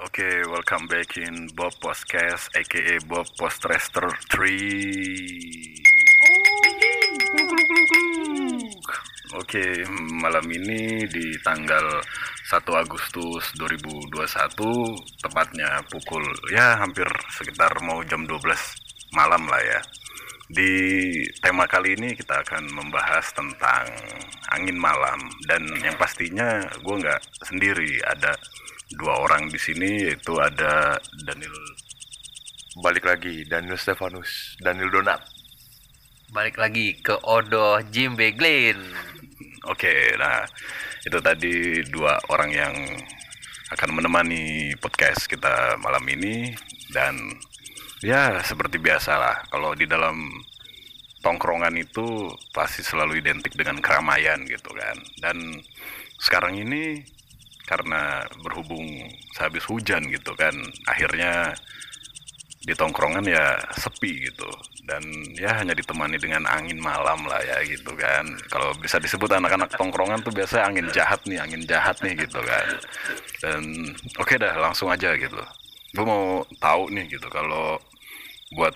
Oke, welcome back in Bob Podcast, aka Bob Podcaster 3. Oke, malam ini di tanggal 1 Agustus 2021, tepatnya pukul ya hampir sekitar mau jam 12 malam lah ya. Di tema kali ini kita akan membahas tentang angin malam dan yang pastinya gue nggak sendiri ada dua orang di sini yaitu ada Daniel balik lagi Daniel Stefanus Daniel Donat. Balik lagi ke Odo Jim Beglin. Oke, nah itu tadi dua orang yang akan menemani podcast kita malam ini. Dan ya seperti biasa lah kalau di dalam tongkrongan itu pasti selalu identik dengan keramaian gitu kan. Dan sekarang ini karena berhubung sehabis hujan gitu kan akhirnya di tongkrongan ya sepi gitu. Dan ya hanya ditemani dengan angin malam lah ya gitu kan. Kalau bisa disebut anak-anak tongkrongan tuh biasa angin jahat nih angin jahat nih gitu kan. Dan oke okay dah langsung aja gitu. Gue mau tahu nih gitu kalau buat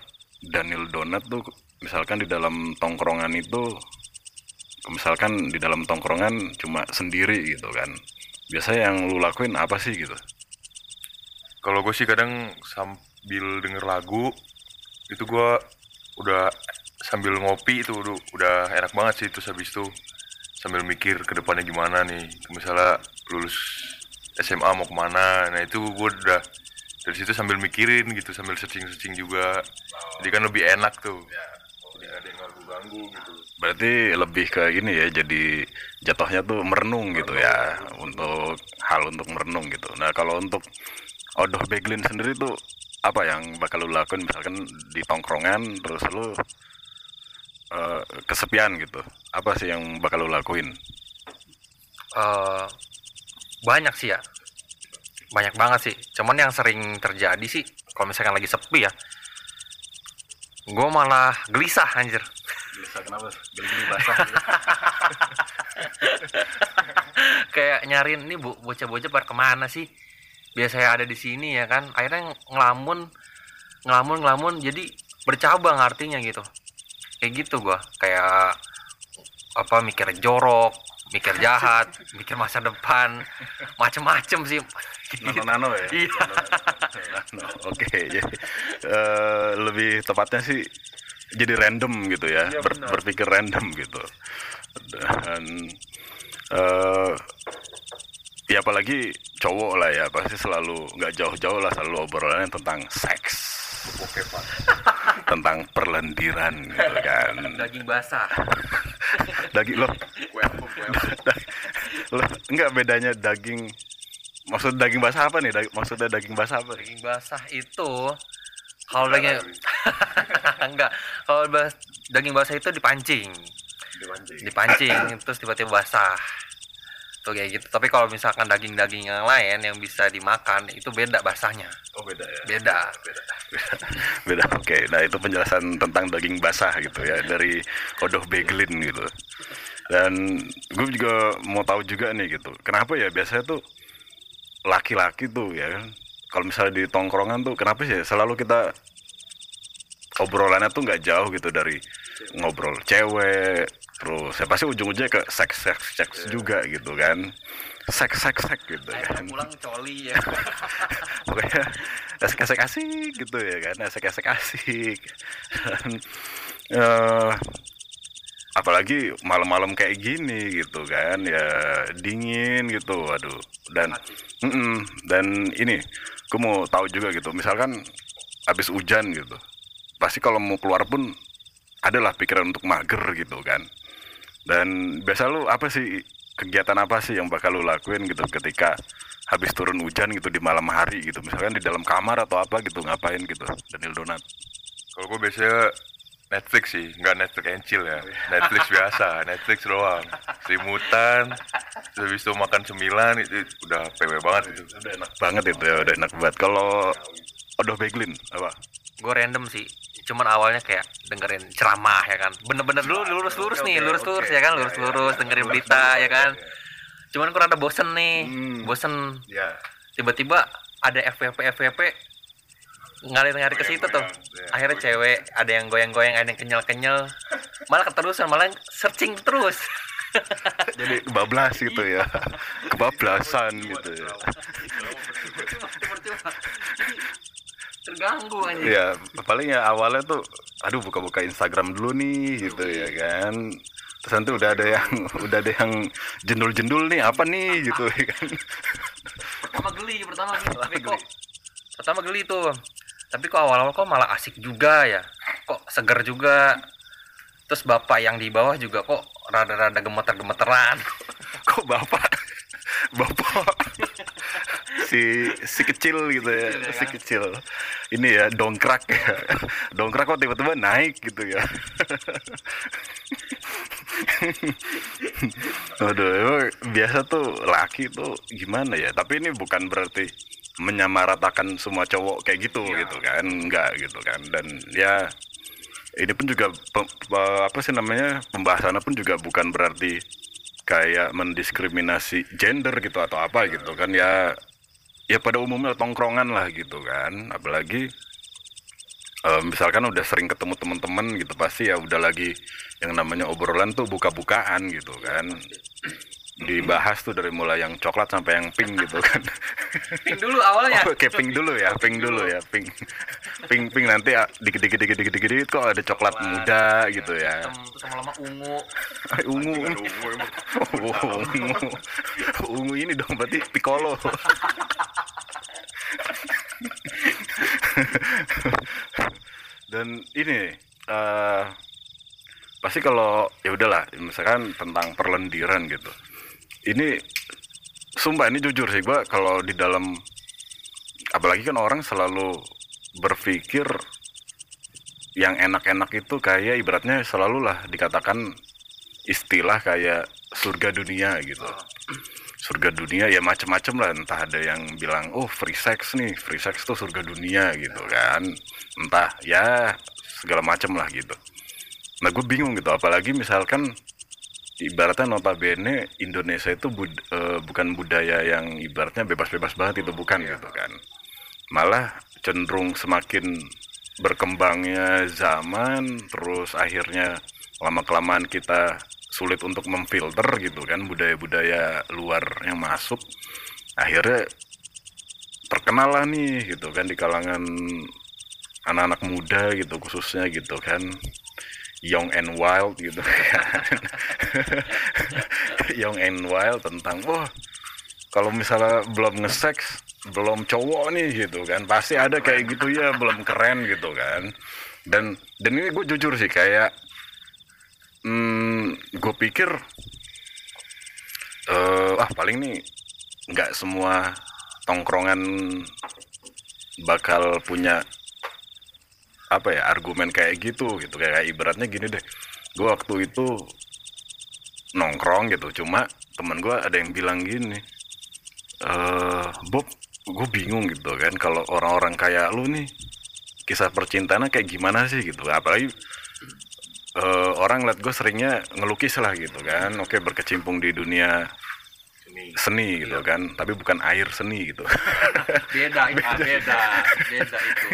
Daniel Donat tuh misalkan di dalam tongkrongan itu misalkan di dalam tongkrongan cuma sendiri gitu kan biasanya yang lu lakuin apa sih gitu? Kalau gue sih kadang sambil denger lagu itu gue udah sambil ngopi itu udah, udah enak banget sih terus habis itu sambil mikir ke depannya gimana nih. Misalnya lulus SMA mau ke mana. Nah itu gue udah dari situ sambil mikirin gitu sambil searching-searching juga. Jadi kan lebih enak tuh. Jadi gak ada yang ganggu-ganggu gitu berarti lebih ke ini ya jadi jatuhnya tuh merenung gitu ya untuk hal untuk merenung gitu. Nah kalau untuk Odoh Beglin sendiri tuh apa yang bakal lu lakuin? Misalkan di tongkrongan terus lu uh, kesepian gitu. Apa sih yang bakal lu lakuin? Uh, banyak sih ya. Banyak banget sih. Cuman yang sering terjadi sih kalau misalkan lagi sepi ya gue malah gelisah anjir gelisah kenapa geli-geli basah kayak nyariin ini bu bocah-bocah pada ke mana sih? Biasanya ada di sini ya kan? Akhirnya ngelamun ngelamun ngelamun jadi bercabang artinya gitu. Kayak gitu gua. Kayak apa mikir jorok mikir jahat mikir masa depan. Macem-macem sih. Nano nano ya? Iya. Oke jadi uh, lebih tepatnya sih jadi random gitu ya, ya Ber, berpikir random gitu. Dan uh, ya apalagi cowok lah ya pasti selalu nggak jauh-jauh lah selalu obrolannya tentang seks. Tentang perlendiran gitu kan. Daging basah. Daging lo lo enggak bedanya daging maksud daging basah apa nih? Maksudnya daging basah apa? Daging basah itu kalau daging enggak. Kalau daging basah itu dipancing. Dipancing, dipancing terus tiba-tiba basah. Tuh kayak gitu. Tapi kalau misalkan daging-daging yang lain yang bisa dimakan itu beda basahnya. Oh beda ya? Beda. Beda. Beda, beda. oke. Okay. nah itu penjelasan tentang daging basah gitu ya dari Odoh Beglin gitu. Dan gue juga mau tahu juga nih gitu. Kenapa ya biasanya tuh laki-laki tuh ya kan kalau misalnya di tongkrongan tuh kenapa sih selalu kita obrolannya tuh nggak jauh gitu dari ngobrol cewek terus ya pasti ujung-ujungnya ke seks seks seks yeah. juga gitu kan. Seks seks seks gitu Ayo kan. pulang coli ya. Pokoknya asik asik asik gitu ya kan asik asik asik. Dan, uh, apalagi malam-malam kayak gini gitu kan ya dingin gitu aduh dan mm -mm, dan ini aku mau tahu juga gitu. Misalkan habis hujan gitu pasti kalau mau keluar pun adalah pikiran untuk mager gitu kan. Dan biasa lu apa sih kegiatan apa sih yang bakal lu lakuin gitu ketika habis turun hujan gitu di malam hari gitu? Misalkan di dalam kamar atau apa gitu ngapain gitu Daniel Donat? Kalau gue biasanya Netflix sih nggak Netflix and chill ya. Netflix biasa Netflix doang. Selimutan habis itu makan cemilan itu udah PW banget itu. Udah enak banget itu ya udah enak banget. Kalau Odoh Beglin apa? Gue random sih cuman awalnya kayak dengerin ceramah ya kan. Bener-bener dulu lurus-lurus nih lurus-lurus ya kan lurus-lurus dengerin berita ya kan. cuman kurang ada bosen nih hmm. bosen. Tiba tiba-tiba ada FVP FVP ngalir-ngalir ke situ tuh. Akhirnya cewek ada yang goyang-goyang ada yang kenyal-kenyal. Malah keterusan malah searching terus. Jadi kebablas gitu ya. Kebablasan gitu ya. Terganggu aja ya paling ya awalnya tuh aduh buka-buka Instagram dulu nih gitu ya kan. Terus nanti udah ada yang udah ada yang jendul-jendul nih apa nih gitu ya kan. Pertama geli pertama geli. Tapi kok? Pertama geli tuh tapi kok awal-awal kok malah asik juga ya? Kok seger juga? Terus bapak yang di bawah juga kok rada-rada gemeter-gemeteran. Kok bapak? Bapak si si kecil gitu ya ya. si kecil. Ini ya dongkrak ya. Dongkrak kok tiba-tiba naik gitu ya. Aduh, biasa tuh laki tuh gimana ya? Tapi ini bukan berarti menyamaratakan semua cowok kayak gitu gitu kan. Enggak gitu kan. Dan ya ini pun juga pe- pe- apa sih namanya pembahasannya pun juga bukan berarti kayak mendiskriminasi gender gitu atau apa gitu kan. Ya ya pada umumnya tongkrongan lah gitu kan. Apalagi eh, misalkan udah sering ketemu teman-teman gitu pasti ya udah lagi yang namanya obrolan tuh buka-bukaan gitu kan dibahas tuh dari mulai yang coklat sampai yang pink gitu kan. Pink dulu awalnya. Oh, oke pink dulu ya, pink dulu ya, pink, pink, pink nanti dikit dikit dikit dikit dikit dikit kok ada coklat muda gitu ya. terus lama-lama ungu. Ay, ungu, Oh, ungu, ungu ini dong berarti piccolo. Dan ini eh pasti kalau ya udahlah, misalkan tentang perlendiran gitu. Ini sumpah ini jujur sih gua kalau di dalam apalagi kan orang selalu berpikir yang enak-enak itu kayak ibaratnya selalu lah dikatakan istilah kayak surga dunia gitu. Surga dunia ya macem-macem lah. Entah ada yang bilang oh free sex nih. Free sex tuh surga dunia gitu kan. Entah ya segala macem lah gitu. Nah gue bingung gitu. Apalagi misalkan ibaratnya notabene Indonesia itu bud- eh, bukan budaya yang ibaratnya bebas-bebas banget itu bukan gitu kan. Malah cenderung semakin berkembangnya zaman terus akhirnya lama kelamaan kita sulit untuk memfilter gitu kan budaya-budaya luar yang masuk. Akhirnya terkenal lah nih gitu kan di kalangan anak-anak muda gitu khususnya gitu kan young and wild gitu. Kan young and wild tentang wah kalau misalnya belum nge-sex belum cowok nih gitu kan. Pasti ada kayak gitu ya belum keren gitu kan. Dan dan ini gue jujur sih kayak hmm, gue pikir eh ah paling nih nggak semua tongkrongan bakal punya apa ya argumen kayak gitu gitu. Kayak ibaratnya gini deh. Gue waktu itu nongkrong gitu cuma teman gue ada yang bilang gini eh Bob gue bingung gitu kan kalau orang-orang kayak lu nih kisah percintaannya kayak gimana sih? Gitu. Apalagi eh, orang liat gue seringnya ngelukis lah gitu kan. Oke berkecimpung di dunia seni. Gitu kan tapi bukan air seni gitu. Beda itu beda beda itu.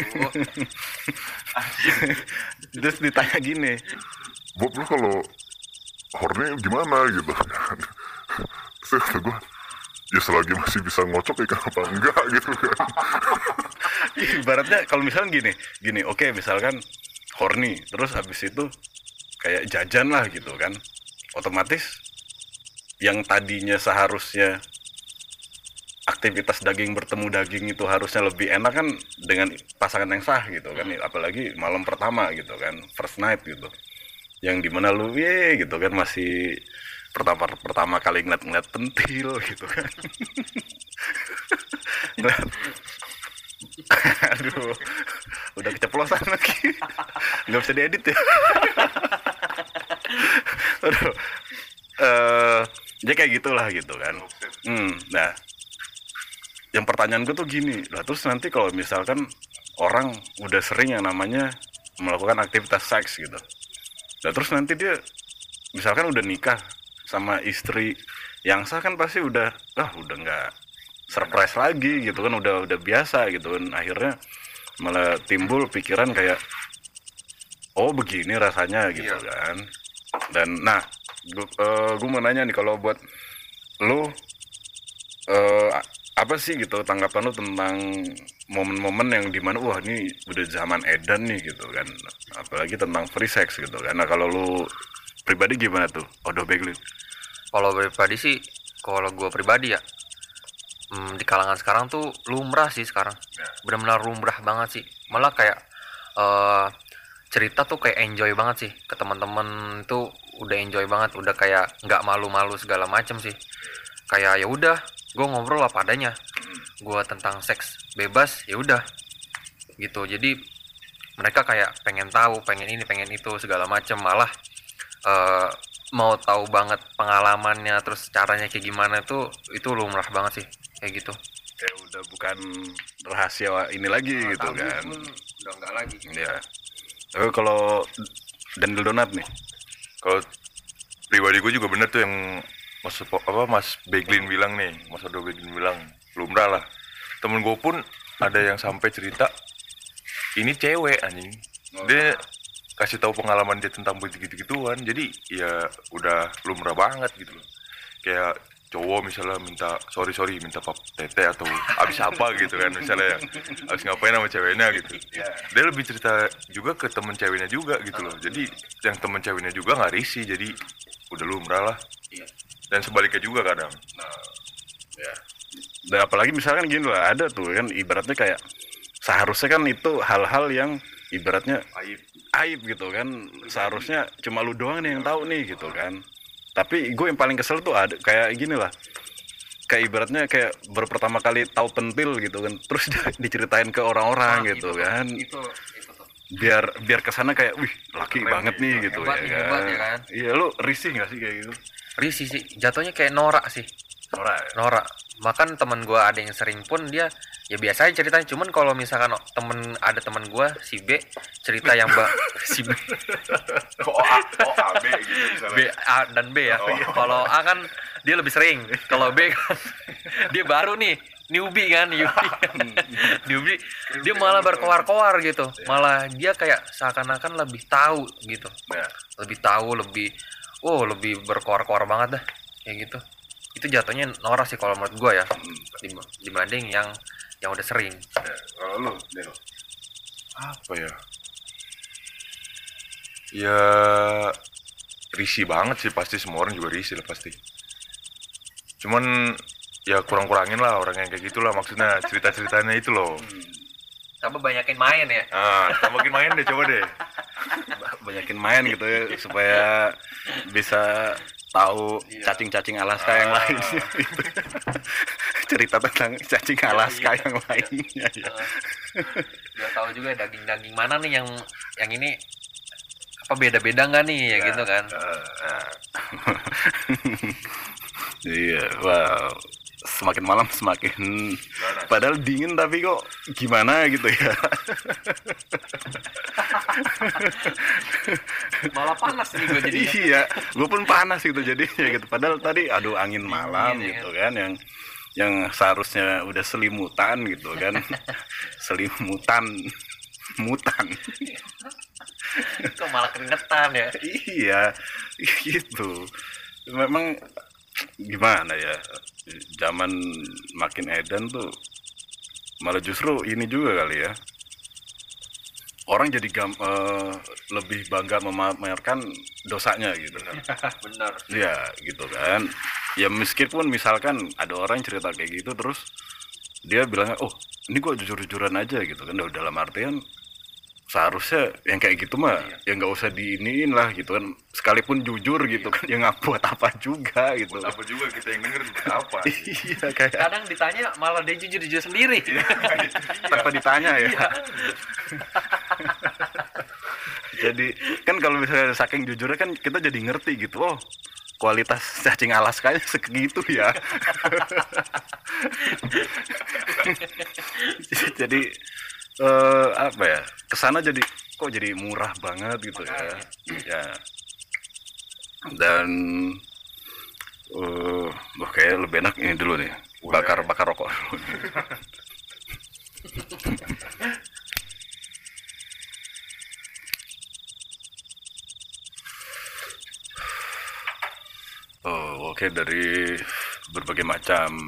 Terus ditanya gini. Bob lu kalau horny gimana gitu Terus kata gue ya selagi masih bisa ngocok ya kenapa enggak? Gitu kan. Ibaratnya kalau misalnya gini gini oke misalkan horny terus habis itu kayak jajan lah gitu kan. Otomatis yang tadinya seharusnya aktivitas daging bertemu daging itu harusnya lebih enak kan dengan pasangan yang sah gitu kan. Apalagi malam pertama gitu kan first night gitu. Yang di mana lu ye gitu kan masih pertama pertama kali ngeliat-ngeliat pentil gitu kan. Ngeliat- aduh udah keceplosan lagi. Nggak bisa diedit ya. Aduh eh ya kayak gitulah gitu kan. Hmm, nah. Yang pertanyaan gue tuh gini lah terus nanti kalau misalkan orang udah sering yang namanya melakukan aktivitas seks gitu. Lah terus nanti dia misalkan udah nikah sama istri yang sah kan pasti udah ah udah nggak surprise lagi gitu kan udah udah biasa gitu kan. Akhirnya malah timbul pikiran kayak oh begini rasanya gitu Iya. kan. Dan nah gue mau nanya nih kalau buat lu eh apa sih gitu tanggapan lu tentang momen-momen yang di mana wah ini udah zaman edan nih gitu kan. Apalagi tentang free sex gitu kan. Nah kalau lu pribadi gimana tuh Odo Beglin kalau pribadi sih kalau gue pribadi ya hmm, di kalangan sekarang tuh lumrah sih sekarang. Benar-benar lumrah banget sih. Malah kayak eh cerita tuh kayak enjoy banget sih ke teman-teman tuh udah enjoy banget udah kayak nggak malu-malu segala macem sih. Kayak ya udah gue ngobrol apa adanya. Gue tentang seks bebas ya udah. Gitu. Jadi mereka kayak pengen tahu pengen ini pengen itu segala macem. Malah eh, mau tahu banget pengalamannya terus caranya kayak gimana tuh itu lumrah banget sih. Kayak gitu. Kayak udah bukan rahasia ini lagi gitu kan. udah enggak lagi. Ya tapi kalau Daniel Donat nih Kalau pribadi gue juga bener tuh yang Mas apa Mas Beglin bilang nih, Mas Odo Beglin bilang lumrah lah. Temen gue pun ada yang sampai cerita ini cewek anjing. Dia kasih tahu pengalaman dia tentang begitu gituan. Jadi ya udah lumrah banget gitu loh. Kayak cowok misalnya minta sorry sorry minta pap tete atau abis apa gitu kan misalnya abis ngapain sama ceweknya? gitu. Dia lebih cerita juga ke temen ceweknya juga gitu loh. Jadi yang temen ceweknya juga nggak risih jadi udah lumrah lah. Dan sebaliknya juga kadang. Dan apalagi misalkan gini lah ada tuh kan ibaratnya kayak seharusnya kan itu hal-hal yang ibaratnya aib. aib gitu kan. Seharusnya cuma lu doang nih yang tahu nih gitu kan tapi gue yang paling kesel tuh ada kayak gini lah. Kayak ibaratnya kayak baru pertama kali tahu pentil gitu kan. Terus diceritain ke orang-orang gitu kan. Itu itu tuh. Biar biar ke sana kayak wih laki Keren banget nih, gitu hebat ya kan hebat ya kan? iya lu risih nggak sih kayak gitu? Risih sih. Jatuhnya kayak norak sih. Nora ya? norak makan teman gua ada yang sering pun dia ya biasa aja ceritanya. Cuman kalau misalkan temen ada teman gua si B cerita yang mbak si B. Oh A oh A B gitu misalnya? B A dan B ya. Kalau A kan dia lebih sering. Kalau B kan dia baru nih newbie kan newbie. Newbie dia malah berkoar-koar gitu. Malah dia kayak seakan-akan lebih tahu gitu. Ya. lebih tahu lebih oh lebih berkoar-koar banget dah. Kayak gitu itu jatuhnya norak sih kalau menurut gua ya. Dim- dibanding yang yang udah sering. Ya, kalau lu Del apa ya? Ya risih banget sih. Pasti semua orang juga risih lah pasti. Cuman ya kurang-kurangin lah orang yang kayak gitulah. Maksudnya cerita-ceritanya itu loh. Sama banyakin main ya. Ah tambahin main deh coba deh. Banyakin main gitu ya supaya bisa tahu cacing-cacing Alaska yang lain. Cerita tentang cacing Alaska yang lainnya ya. udah tahu juga daging-daging mana nih yang yang ini apa beda-beda nggak nih ya gitu kan? Iya wow semakin malam semakin padahal dingin tapi kok gimana gitu ya? Malah panas nih gue jadi iya gue pun panas gitu jadinya gitu. Padahal tadi aduh angin malam Dingin, ya. gitu kan yang yang seharusnya udah selimutan gitu kan. Selimutan. Mutan. Kok malah keringetan ya? Iya gitu. Memang gimana ya zaman makin edan tuh malah justru ini juga kali ya. Orang jadi gam, eh, lebih bangga memamerkan dosanya gitu bener ya gitu kan. Ya meskipun misalkan ada orang yang cerita kayak gitu terus dia bilangnya oh ini gua jujur-jujuran aja gitu kan. Dalam artian seharusnya yang kayak gitu mah ya nggak usah diiniin lah gitu kan. Sekalipun jujur gitu kan ya nggak buat apa juga gitu. Buat apa juga kita yang denger apa? Iya kayak kadang ditanya malah dia jujur jujur sendiri. Tanpa ditanya ya. Jadi kan kalau misalnya saking jujurnya kan kita jadi ngerti gitu oh kualitas cacing Alaskanya segitu ya. Jadi eh, apa ya? Ke sana jadi kok jadi murah banget gitu ya? Ya. Dan eh wah kayak lebih enak ini dulu nih. Bakar bakar rokok oh oke dari berbagai macam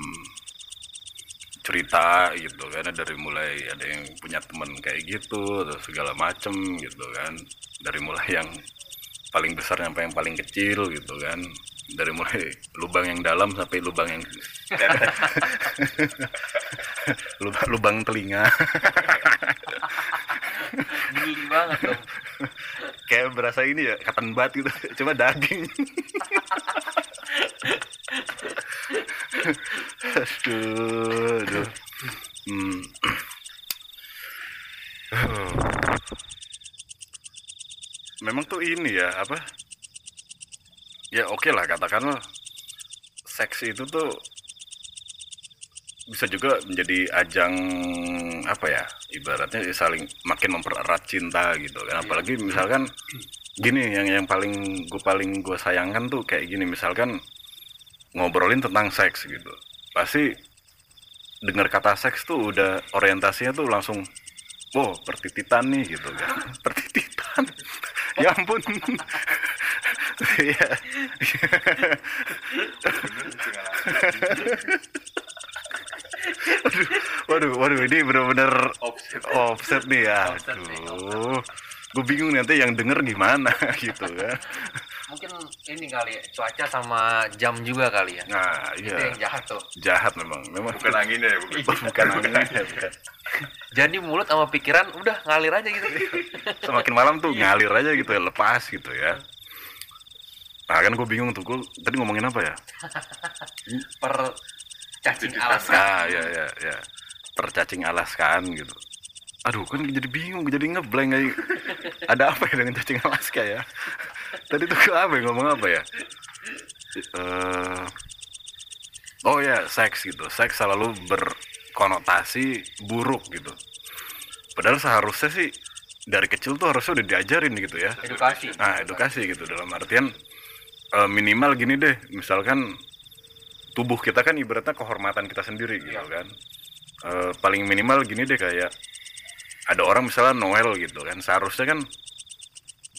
cerita gitu kan dari mulai ada yang punya teman kayak gitu terus segala macem gitu kan. Dari mulai yang paling besar sampai yang paling kecil gitu kan. Dari mulai lubang yang dalam sampai lubang yang lubang, lubang telinga. Geli banget dong. Kayak berasa ini ya katan bat gitu. Cuma daging aduh, aduh. Hmm. memang tuh ini ya apa ya oke lah katakanlah seks itu tuh bisa juga menjadi ajang apa ya ibaratnya saling makin mempererat cinta gitu kan apalagi misalkan gini yang yang paling gue paling gue sayangkan tuh kayak gini misalkan ngobrolin tentang seks gitu pasti dengar kata seks tuh udah orientasinya tuh langsung wow pertititan nih gitu kan. Pertititan. Ya ampun. Iya. waduh waduh ini bener-bener Offset. offset nih ya. Aduh. Gue bingung nanti yang denger gimana gitu kan mungkin ini kali ya cuaca sama jam juga kali ya. Nah itu iya. yang jahat tuh. Jahat memang memang. Bukan anginnya ya bukan. Bukan anginnya bukan. jadi mulut sama pikiran udah ngalir aja gitu. Semakin malam tuh ngalir aja gitu ya lepas gitu ya. Nah kan gue bingung tuh gue tadi ngomongin apa ya? Per cacing alas ah ya ya ya percacing alaskan gitu. Aduh kan jadi bingung jadi ngeblank aja ada apa ya dengan cacing alaska ya tadi tuh gue apa ya? Ngomong apa ya? Eh, oh ya seks gitu. Seks selalu berkonotasi buruk gitu. Padahal seharusnya sih dari kecil tuh harusnya udah diajarin gitu ya. Edukasi. Nah, edukasi gitu. Dalam artian eh, minimal gini deh, misalkan tubuh kita kan ibaratnya kehormatan kita sendiri gitu kan. Eh, paling minimal gini deh kayak ada orang misalnya Noel gitu kan, seharusnya kan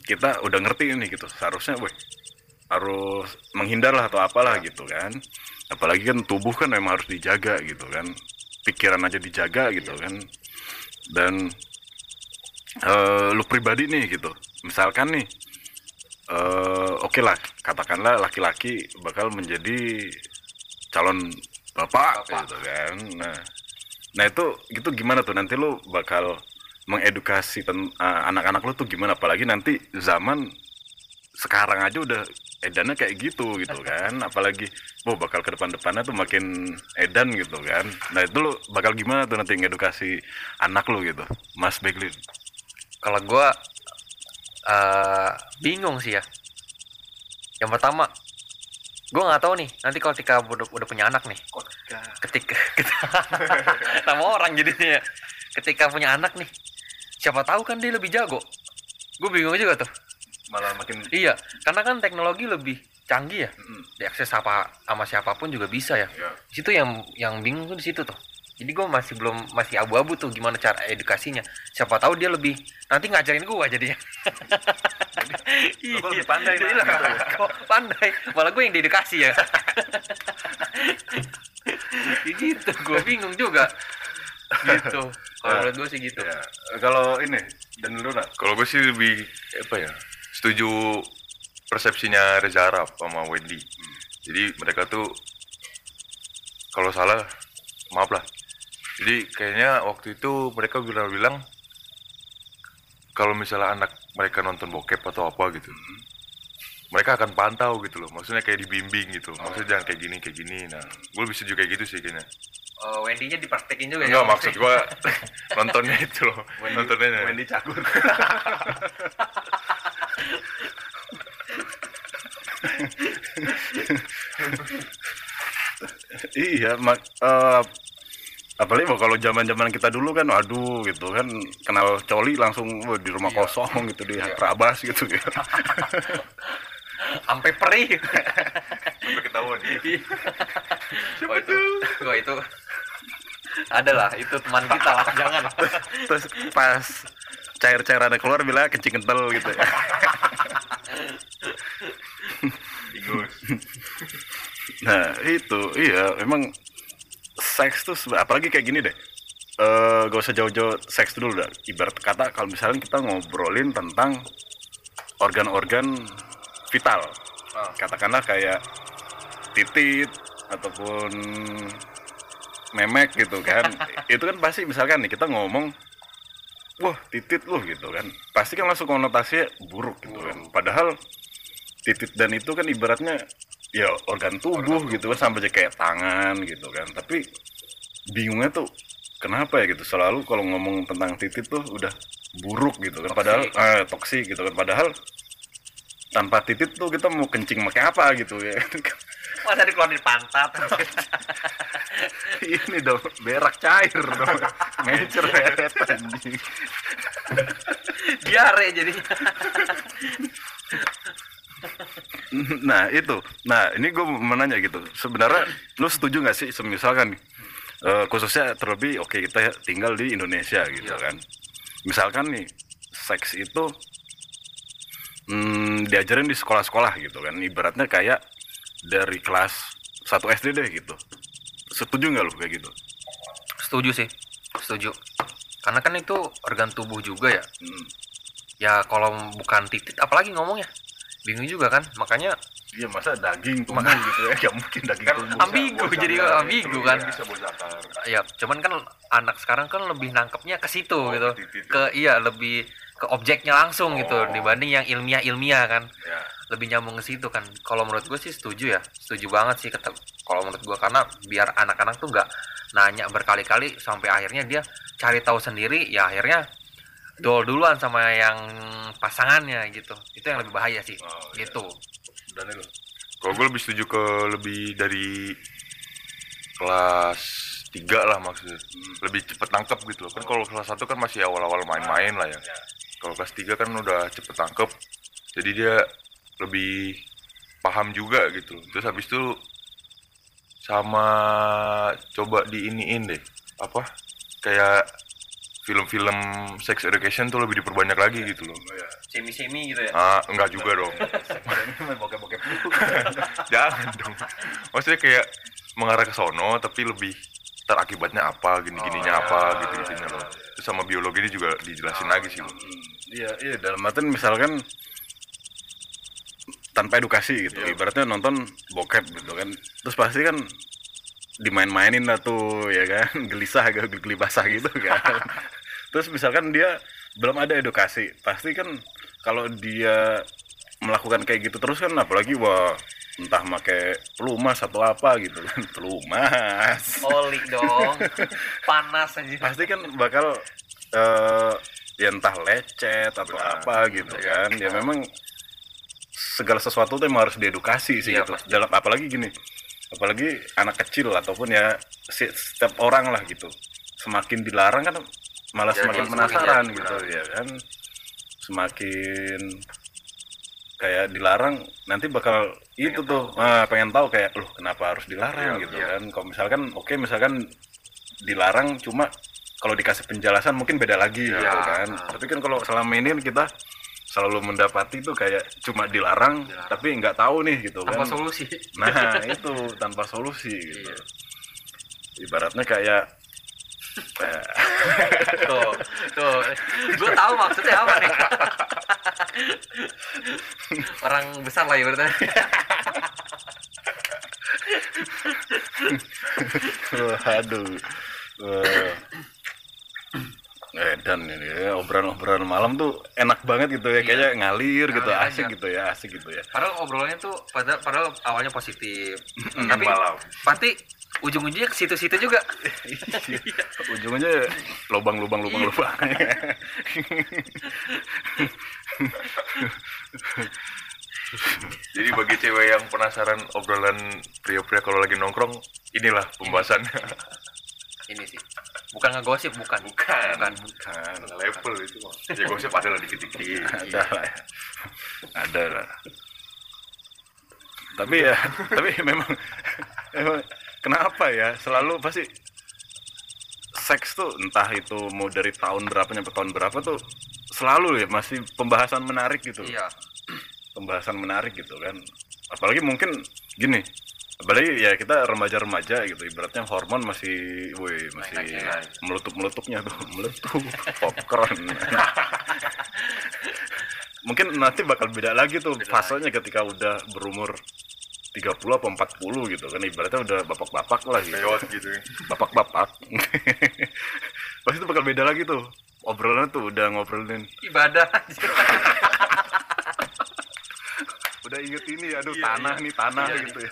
kita udah ngerti ini gitu, seharusnya weh harus menghindar lah atau apalah gitu kan. Apalagi kan tubuh kan memang harus dijaga gitu kan. Pikiran aja dijaga gitu kan. Dan eh, lu pribadi nih gitu misalkan nih eh oke lah katakanlah laki-laki bakal menjadi calon bapak, Bapak. gitu kan nah nah itu gitu gimana tuh nanti lu bakal mengedukasi eh, anak-anak lu tuh gimana? Apalagi nanti zaman sekarang aja udah edannya kayak gitu gitu kan. Apalagi oh bakal ke depan-depannya tuh makin edan gitu kan. Nah itu lu bakal gimana tuh nanti ngedukasi anak lu gitu Mas Beglin? Kalau gua eh, bingung sih ya. Yang pertama gua nggak tahu nih nanti kalau ketika udah, udah punya anak nih ketika. nama orang jadinya. Ya. ketika punya anak nih siapa tahu kan dia lebih jago. Gue bingung juga tuh. Malah makin iya karena kan teknologi lebih canggih ya. Mm, diakses apa sama siapa pun juga bisa ya. Di situ yang yang bingung tuh di situ tuh. Jadi gue masih belum masih abu-abu tuh gimana cara edukasinya. Siapa tahu dia lebih nanti ngajarin gue jadinya. Iya Lo lebih pandai, Iya, Nak, gitu ya. kok pandai? Malah gue yang diedukasi ya. Gitu gue bingung juga. Gitu kalau Nah. menurut gue sih gitu Ya, kalau ini dan lu nak Kalau gue sih lebih apa ya? Setuju persepsinya Reza Arab sama Wendy. Jadi mereka tuh kalau salah maaf lah. Jadi kayaknya waktu itu mereka bilang-bilang kalau misalnya anak mereka nonton bokep atau apa gitu. Mereka akan pantau gitu loh. Maksudnya kayak dibimbing gitu. Maksudnya jangan kayak gini kayak gini. Nah, gue lebih setuju kayak gitu sih kayaknya. Oh, Wendy-nya dipraktekin juga Enggak maksud gue nontonnya itu loh. Nontonnya. Wendy cakur iya mak eh, apalagi kalau zaman zaman kita dulu kan aduh gitu kan kenal coli langsung wah, di rumah kosong gitu di Prabas gitu ya. Sampai perih. Sampai ketahuan. Ya. Wah itu, wah itu ada lah itu teman kita. Lah jangan. Terus pas cair-cairannya keluar bilang kencing kental gitu. Ya nah itu iya memang seks tuh apalagi kayak gini deh. Eh gak usah jauh-jauh seks dulu dah. Ibarat kata kalau misalnya kita ngobrolin tentang organ-organ vital. Ah. katakanlah kayak titit ataupun memek gitu kan. Itu kan pasti misalkan nih kita ngomong wah titit loh gitu kan. Pasti kan langsung konotasinya buruk gitu kan. Padahal titit dan itu kan ibaratnya ya organ tubuh gitu kan sampai aja kayak tangan gitu kan. Tapi bingungnya tuh kenapa ya gitu? Selalu kalau ngomong tentang titit tuh udah buruk gitu kan. Padahal eh, toksik gitu kan. Padahal tanpa titit tuh kita mau kencing pakai apa gitu ya masa dikeluarin pantat? Ini dong berak cair dong. Mecer anjing. Diare jadi nah itu. Nah ini gue mau nanya gitu. Sebenarnya lu setuju nggak sih misalkan nih, eh, khususnya terlebih oke kita tinggal di Indonesia gitu Iya. kan. Misalkan nih seks itu hmm, diajarin di sekolah-sekolah gitu kan. Ibaratnya kayak dari kelas 1 SD deh gitu. Setuju nggak lu kayak gitu? Setuju sih setuju. Karena kan itu organ tubuh juga ya. Hmm. ya kalau bukan titit apalagi ngomongnya. Bingung juga kan makanya iya masa daging tumbuh gitu ya? Nggak mungkin daging Kan tumbuh ambigu jadi ambigu kan. Bisa buat zakar. ya cuman kan anak sekarang kan lebih nangkepnya ke situ Oh, gitu. ke ke iya lebih ke objeknya langsung gitu Oh. dibanding yang ilmiah ilmiah kan. Ya. Lebih nyambung ke situ kan kalau menurut gue sih setuju ya setuju banget sih kata kalau menurut gue karena biar anak-anak tuh nggak nanya berkali-kali sampai akhirnya dia cari tahu sendiri ya akhirnya dol duluan sama yang pasangannya gitu itu yang lebih bahaya sih Oh, iya. gitu Daniel Kalau gue lebih setuju ke lebih dari kelas 3 lah maksudnya. Lebih cepet tangkep gitu loh. Kan kalau kelas 1 kan masih awal-awal main-main lah ya. Kalau kelas 3 kan udah cepet tangkep. Jadi dia lebih paham juga gitu. Terus habis itu sama coba diiniin deh. Apa? Kayak film-film sex education tuh lebih diperbanyak lagi gitu loh. semi semi gitu ya Ah, enggak juga dong. bokep-bokep Jangan dong. Maksudnya kayak mengarah ke sono tapi lebih terakibatnya apa, gini-gininya apa, gitu-gitunya loh. Terus sama biologi ini juga dijelasin lagi sih. Iya, iya dalam artian misalkan tanpa edukasi gitu. Ibaratnya nonton bokep gitu kan. Terus pasti kan dimain-mainin lah tuh ya kan, gelisah agak geli basah gitu kan. Terus misalkan dia belum ada edukasi, pasti kan kalau dia melakukan kayak gitu terus kan apalagi wah entah make pelumas atau apa gitu kan. Pelumas. Oli dong. Panas aja. Pasti kan bakal eh ya entah lecet atau apa gitu kan. Ya memang segala sesuatu tuh emang harus diedukasi sih Iya, gitu. dalam apalagi gini apalagi anak kecil ataupun ya setiap orang lah gitu. Semakin dilarang kan malah Ya, semakin ya, penasaran semakin gitu ya kan? Semakin kayak dilarang nanti bakal itu tuh ah, pengen tahu kayak loh kenapa harus dilarang? Iya, gitu iya. kan. Kalau misalkan oke misalkan dilarang cuma kalau dikasih penjelasan mungkin beda lagi Iya. gitu kan. tapi kan kalau selama ini kita selalu mendapati tuh kayak cuma dilarang tapi nggak tahu nih gitu tanpa kan. solusi. Nah itu tanpa solusi gitu. Iya. ibaratnya kayak eh, tuh tuh. Gue tahu maksudnya apa nih? Orang besar lah ya berarti aduh Wah. Eh, dan ini ya, obrolan-obrolan malam tuh enak banget gitu ya, kayaknya ngalir gitu, Ngalir asik aja. gitu ya, asik gitu ya. padahal obrolannya tuh pada padahal awalnya positif tapi Malam. pasti ujung-ujungnya ke situ-situ juga Ujungnya lubang, lubang, lubang, Iya. lubang. Jadi bagi cewek yang penasaran obrolan pria-pria kalau lagi nongkrong, inilah pembahasannya. Ini sih. Bukan ngegosip bukan. Bukan Bukan, Level itu mah. Ya gosip ada lah dikit-dikit. ada lah ya. Ada lah. tapi ya tapi memang, memang kenapa ya? Selalu pasti seks tuh entah itu mau dari tahun berapa nyampe tahun berapa tuh selalu ya masih pembahasan menarik gitu. Iya. Pembahasan menarik gitu kan. Apalagi mungkin gini apalagi ya kita remaja-remaja gitu ibaratnya hormon masih woi masih Naik-naik. meletup-melutupnya tuh meletup popcorn. Mungkin nanti bakal beda lagi tuh fasenya ketika udah berumur 30 atau 40 gitu kan ibaratnya udah bapak-bapak lah gitu. Lewat gitu ya. bapak-bapak. Pasti itu bakal beda lagi tuh obrolannya tuh udah ngobrolin. Ibadah udah inget ini aduh Iya, tanah iya. nih tanah Iya, gitu ya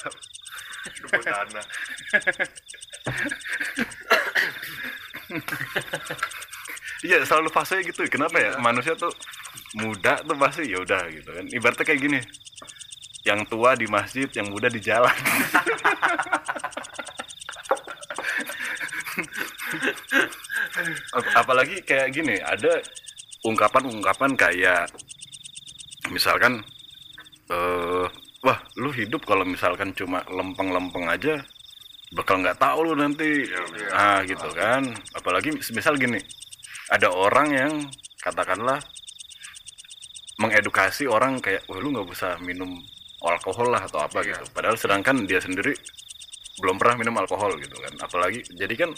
Iya selalu fase gitu. Kenapa ya? Manusia tuh muda tuh pasti ya udah gitu kan. Ibaratnya kayak gini. Yang tua di masjid yang muda di jalan. Ap- apalagi kayak gini ada ungkapan-ungkapan kayak misalkan wah lu hidup kalau misalkan cuma lempeng-lempeng aja bakal nggak tahu lu nanti. Ah gitu kan. Apalagi misal gini ada orang yang katakanlah mengedukasi orang kayak wah lu nggak usah minum alkohol lah atau apa gitu. Padahal sedangkan dia sendiri belum pernah minum alkohol gitu kan. Apalagi jadi kan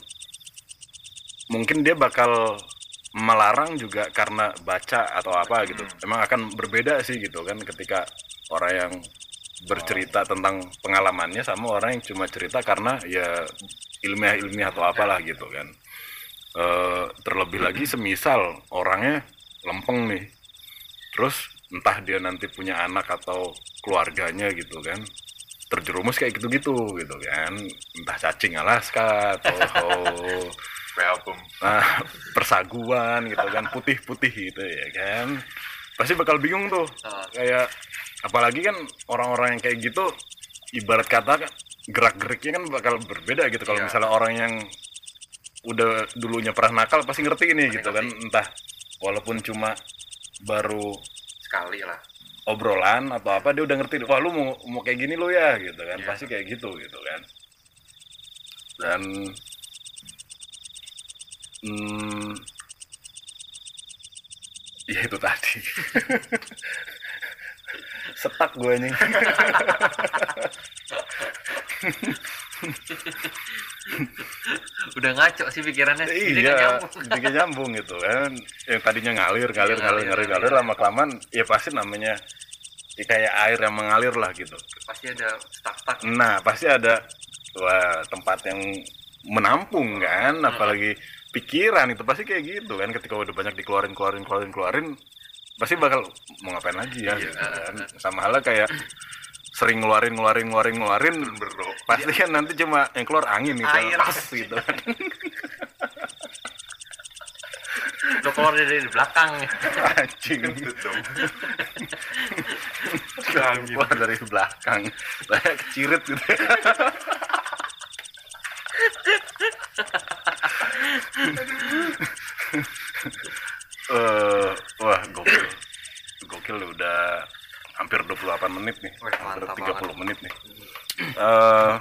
mungkin dia bakal melarang juga karena baca atau apa gitu. Emang akan berbeda sih gitu kan ketika orang yang bercerita tentang pengalamannya sama orang yang cuma cerita karena ya ilmiah-ilmiah atau apalah gitu kan. Eh, terlebih lagi semisal orangnya lempeng nih terus entah dia nanti punya anak atau keluarganya gitu kan terjerumus kayak gitu-gitu gitu kan. Entah cacing Alaska atau album nah, persaguan gitu kan putih-putih gitu ya kan. Pasti bakal bingung tuh Ah. kayak apalagi kan orang-orang yang kayak gitu ibarat kata kan gerak-geriknya kan bakal berbeda gitu. Kalau Iya. misalnya orang yang udah dulunya pernah nakal pasti ngerti ini gitu kan. Entah walaupun cuma baru sekali lah. obrolan atau apa dia udah ngerti wah lu mau mau kayak gini lu ya gitu kan. Iya. pasti kayak gitu gitu kan. Dan hmm, ya itu tadi setak gue nih udah ngaco sih pikirannya. Jadi nggak iya nyambung. bikin nyambung gitu kan. Yang tadinya ngalir ngalir Iya, ngalir ngalir, ngalir ngalir lama kelamaan ya pasti namanya ya kayak air yang mengalir lah gitu. Pasti ada stuck-stuck. Nah, pasti ada wah, tempat yang menampung kan, apalagi pikiran itu pasti kayak gitu kan ketika udah banyak dikeluarin keluarin keluarin keluarin pasti bakal mau ngapain lagi ya Iya. gitu kan. Sama halnya kayak sering ngeluarin ngeluarin ngeluarin ngeluarin pasti kan nanti cuma yang keluar angin gitu Air. pas gitu kan. Lo keluar dari di belakang. Anjing keluar dari belakang. Kayak kecirit gitu Eh, wah gokil. Gokil udah hampir 28 menit nih. Wih, hampir mantap 30 menit nih. Eh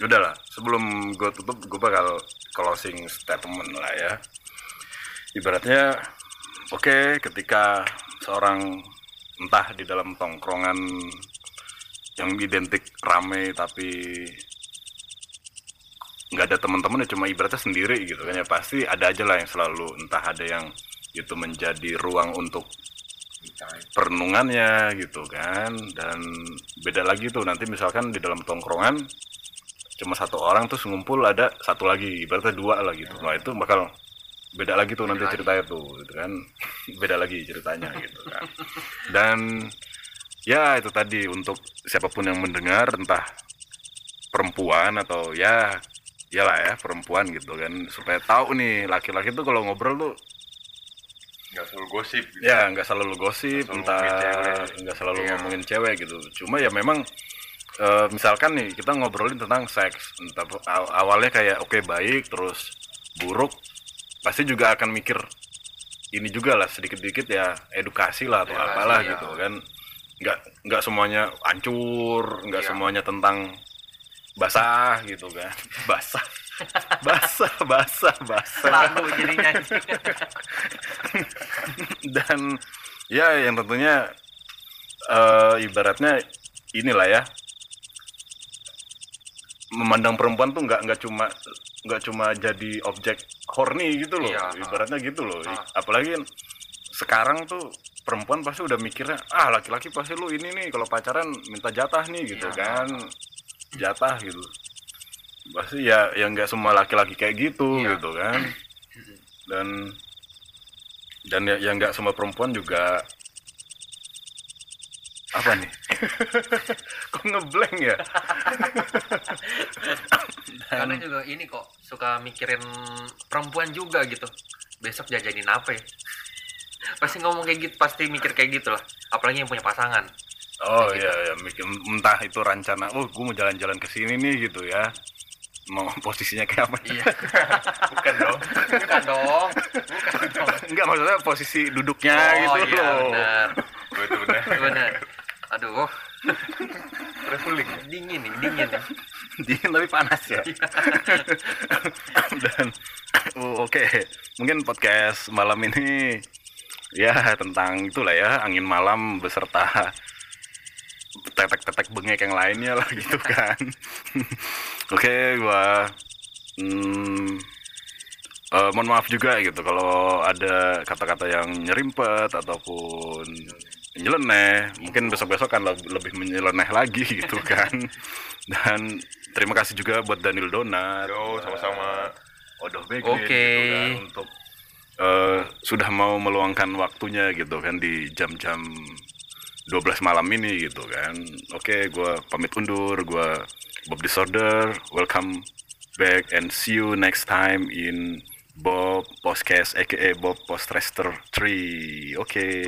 udahlah sebelum gue tutup gue bakal closing statement lah ya. Ibaratnya oke ketika seorang entah di dalam tongkrongan yang identik rame tapi nggak ada teman-teman ya cuma ibaratnya sendiri gitu kan ya pasti ada aja lah yang selalu entah ada yang itu menjadi ruang untuk perenungannya gitu kan. Dan beda lagi tuh nanti misalkan di dalam tongkrongan cuma satu orang terus ngumpul ada satu lagi ibaratnya dua lah gitu. Nah itu bakal beda lagi tuh nanti ceritanya tuh gitu kan. Beda lagi ceritanya gitu kan. Dan ya itu tadi untuk siapa pun yang mendengar entah perempuan atau ya iyalah ya perempuan gitu kan supaya tahu nih laki-laki tuh kalau ngobrol tuh nggak selalu gosip gitu. ya nggak selalu gosip selalu entah nggak selalu Iya. ngomongin cewek gitu cuma ya memang eh, misalkan nih kita ngobrolin tentang seks entah aw- awalnya kayak oke baik terus buruk pasti juga akan mikir ini juga lah sedikit-sedikit ya edukasi lah atau Edukasi, apalah ya. gitu kan nggak nggak semuanya hancur nggak Iya. semuanya tentang basah gitu kan. Basah. Basah basah basah. Selalu jadinya. Dan ya yang tentunya eh, ibaratnya inilah ya. Memandang perempuan tuh nggak nggak cuma nggak cuma jadi objek horny gitu loh. Iya. ibaratnya gitu loh. Ah. apalagi sekarang tuh perempuan pasti udah mikirnya ah laki-laki pasti lu ini nih kalau pacaran minta jatah nih gitu Iya. kan jatah gitu pasti ya yang nggak semua laki-laki kayak gitu Iya. gitu kan dan dan ya yang nggak semua perempuan juga apa nih kok ngeblank ya Karena juga ini kok suka mikirin perempuan juga gitu. Besok jajanin apa ya? Pasti ngomong kayak gitu, pasti mikir kayak gitu lah. Apalagi yang punya pasangan. Oh iya ya mikir entah itu rencana oh gue mau jalan-jalan ke sini nih gitu ya mau posisinya kayak apa Iya. bukan dong Bukan dong. Bukan dong. enggak maksudnya posisi duduknya oh gitu iya loh benar. Oh, itu benar. Benar. Aduh, Traveling. dingin nih, dingin nih. dingin tapi panas ya dan oh, oke mungkin podcast malam ini ya tentang itulah ya angin malam beserta tetek-tetek bengek yang lainnya lah gitu kan oke gua hmm, eh, mohon maaf juga gitu kalau ada kata-kata yang nyerimpet ataupun nyeleneh mungkin besok-besok kan leb- lebih menyeleneh lagi gitu kan dan terima kasih juga buat Daniel Donat Yo, sama-sama. Odoh Begin Oke. gitu kan, untuk eh, sudah mau meluangkan waktunya gitu kan di jam-jam 12 malam ini gitu kan. Oke, gua pamit undur, gua Bob Disorder. Welcome back and see you next time in Bob Podcast aka Bob Postrester 3. Oke.